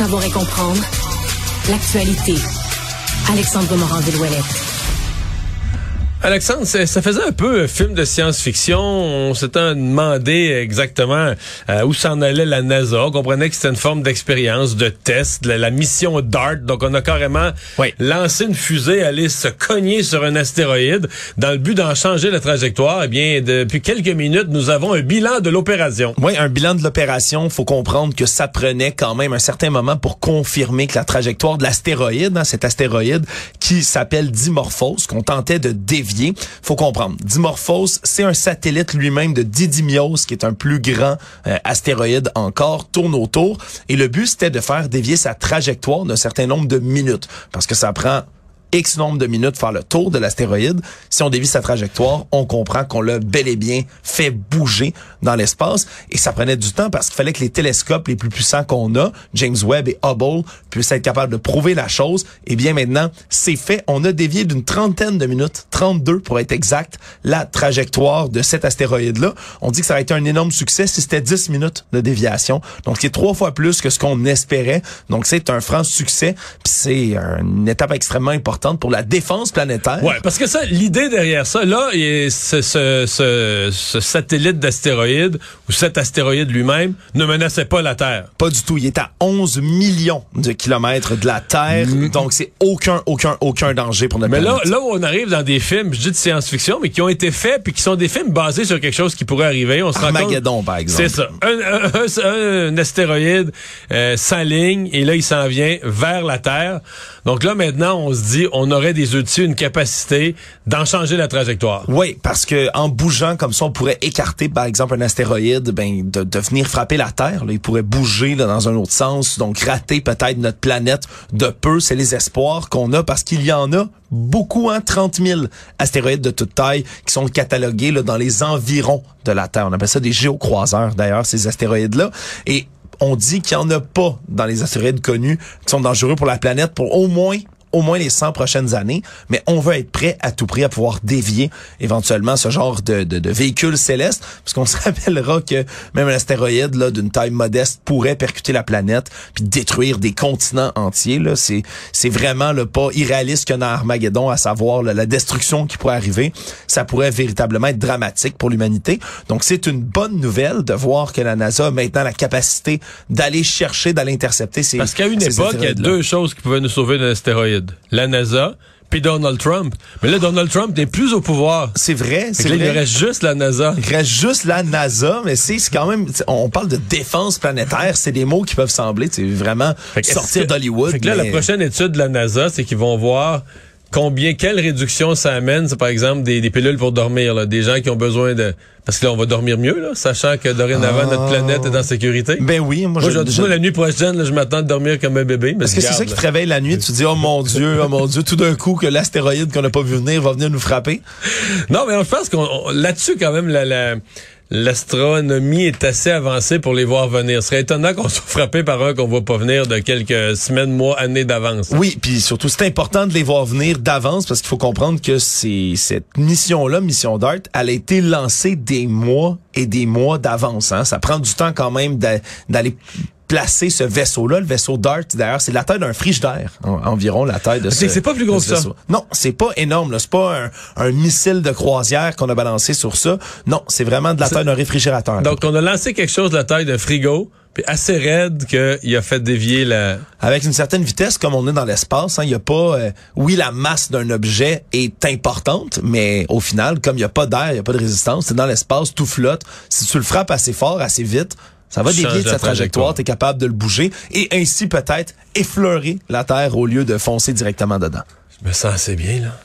Savoir et comprendre l'actualité. Alexandre Morand-Villouellette. Alexandre, ça faisait un peu film de science-fiction. On s'était demandé exactement euh, où s'en allait la NASA. On comprenait que c'était une forme d'expérience, de test, la, la, mission DART. Donc, on a carrément lancé une fusée, aller se cogner sur un astéroïde dans le but d'en changer la trajectoire. Eh bien, depuis quelques minutes, nous avons un bilan de l'opération. Oui, un bilan de l'opération. faut comprendre que ça prenait quand même un certain moment pour confirmer que la trajectoire de l'astéroïde, hein, cet astéroïde qui s'appelle Dimorphos, qu'on tentait de dévier faut comprendre. Dimorphos, c'est un satellite lui-même de Didymos, qui est un plus grand euh, astéroïde encore, tourne autour. Et le but, c'était de faire dévier sa trajectoire d'un certain nombre de minutes. Parce que ça prend X nombre de minutes faire le tour de l'astéroïde. Si on dévie sa trajectoire, on comprend qu'on l'a bel et bien fait bouger dans l'espace. Et ça prenait du temps parce qu'il fallait que les télescopes les plus puissants qu'on a, James Webb et Hubble, puissent être capables de prouver la chose. Et bien maintenant, c'est fait. On a dévié d'une trentaine de minutes, 32 pour être exact, la trajectoire de cet astéroïde-là. On dit que ça aurait été un énorme succès si c'était 10 minutes de déviation. Donc c'est trois fois plus que ce qu'on espérait. Donc c'est un franc succès. C'est une étape extrêmement importante pour la défense planétaire. Ouais, parce que ça, l'idée derrière ça, là, ce, ce, ce, ce satellite d'astéroïdes ou cet astéroïde lui-même ne menaçait pas la Terre. Pas du tout. Il est à 11 millions de kilomètres de la Terre, mm. donc c'est aucun, aucun, aucun danger pour notre mais planète. Mais là, là où on arrive dans des films, je dis de science-fiction, mais qui ont été faits puis qui sont des films basés sur quelque chose qui pourrait arriver. On se Armageddon, par exemple. C'est ça. Un, un, un, astéroïde euh, s'aligne et là, il s'en vient vers la Terre. Donc là, maintenant, on se dit, on aurait des outils, une capacité d'en changer la trajectoire. Oui, parce que en bougeant comme ça, on pourrait écarter, par exemple, un astéroïde, ben, de, venir frapper la Terre. Là. Il pourrait bouger dans un autre sens, donc rater peut-être notre planète de peu. C'est les espoirs qu'on a parce qu'il y en a beaucoup, hein, 30 000 astéroïdes de toute taille qui sont catalogués dans les environs de la Terre. On appelle ça des géocroiseurs, d'ailleurs, ces astéroïdes-là. Et on dit qu'il n'y en a pas dans les astéroïdes connus qui sont dangereux pour la planète pour au moins au moins les 100 prochaines années, mais on veut être prêt à tout prix à pouvoir dévier éventuellement ce genre de, de, de véhicule céleste, parce qu'on se rappellera que même un astéroïde là d'une taille modeste pourrait percuter la planète puis détruire des continents entiers. Là, c'est c'est vraiment le pas irréaliste qu'un Armageddon, à savoir la destruction qui pourrait arriver. Ça pourrait véritablement être dramatique pour l'humanité. Donc c'est une bonne nouvelle de voir que la NASA a maintenant la capacité d'aller chercher, d'aller intercepter ces Parce qu'à une époque, il y a deux choses qui pouvaient nous sauver d'un astéroïde la NASA, puis Donald Trump. Mais là, Donald Trump n'est plus au pouvoir. C'est vrai, c'est vrai. il reste juste la NASA. Il reste juste la NASA, mais c'est quand même, on parle de défense planétaire, c'est des mots qui peuvent sembler, c'est vraiment sortir d'Hollywood. Là, la prochaine étude de la NASA, c'est qu'ils vont voir combien, quelle réduction ça amène, c'est par exemple des, des pilules pour dormir, là, des gens qui ont besoin de... Parce que là, on va dormir mieux, là, sachant que dorénavant, notre ah. planète est en sécurité. Ben oui. Moi, je, je, la nuit prochaine, là, je m'attends à dormir comme un bébé. Parce que c'est ça qui te réveille la nuit, tu te dis, oh mon Dieu, oh mon Dieu, tout d'un coup, que l'astéroïde qu'on n'a pas vu venir va venir nous frapper. Non, mais je pense qu'on là-dessus, quand même, la, la l'astronomie est assez avancée pour les voir venir. Ce serait étonnant qu'on soit frappé par un qu'on voit pas venir de quelques semaines, mois, années d'avance. Oui, puis surtout, c'est important de les voir venir d'avance parce qu'il faut comprendre que c'est cette mission-là, mission DART, elle a été lancée des mois et des mois d'avance. Hein. Ça prend du temps quand même d'aller placer ce vaisseau-là, le vaisseau DART, d'ailleurs, c'est la taille d'un frigidaire, environ la taille de ce C'est pas plus gros que ça. Non, c'est pas énorme. C'est pas un, un, missile de croisière qu'on a balancé sur ça. Non, c'est vraiment de la taille d'un réfrigérateur. Donc, on a lancé quelque chose de la taille d'un frigo, puis assez raide qu'il a fait dévier la... Avec une certaine vitesse, comme on est dans l'espace, il hein, y a pas... Euh, oui, la masse d'un objet est importante, mais au final, comme il y a pas d'air, il y a pas de résistance, c'est dans l'espace, tout flotte. Si tu le frappes assez fort, assez vite, ça va dévier de sa trajectoire, tu es capable de le bouger et ainsi peut-être effleurer la Terre au lieu de foncer directement dedans. Je me sens assez bien, là.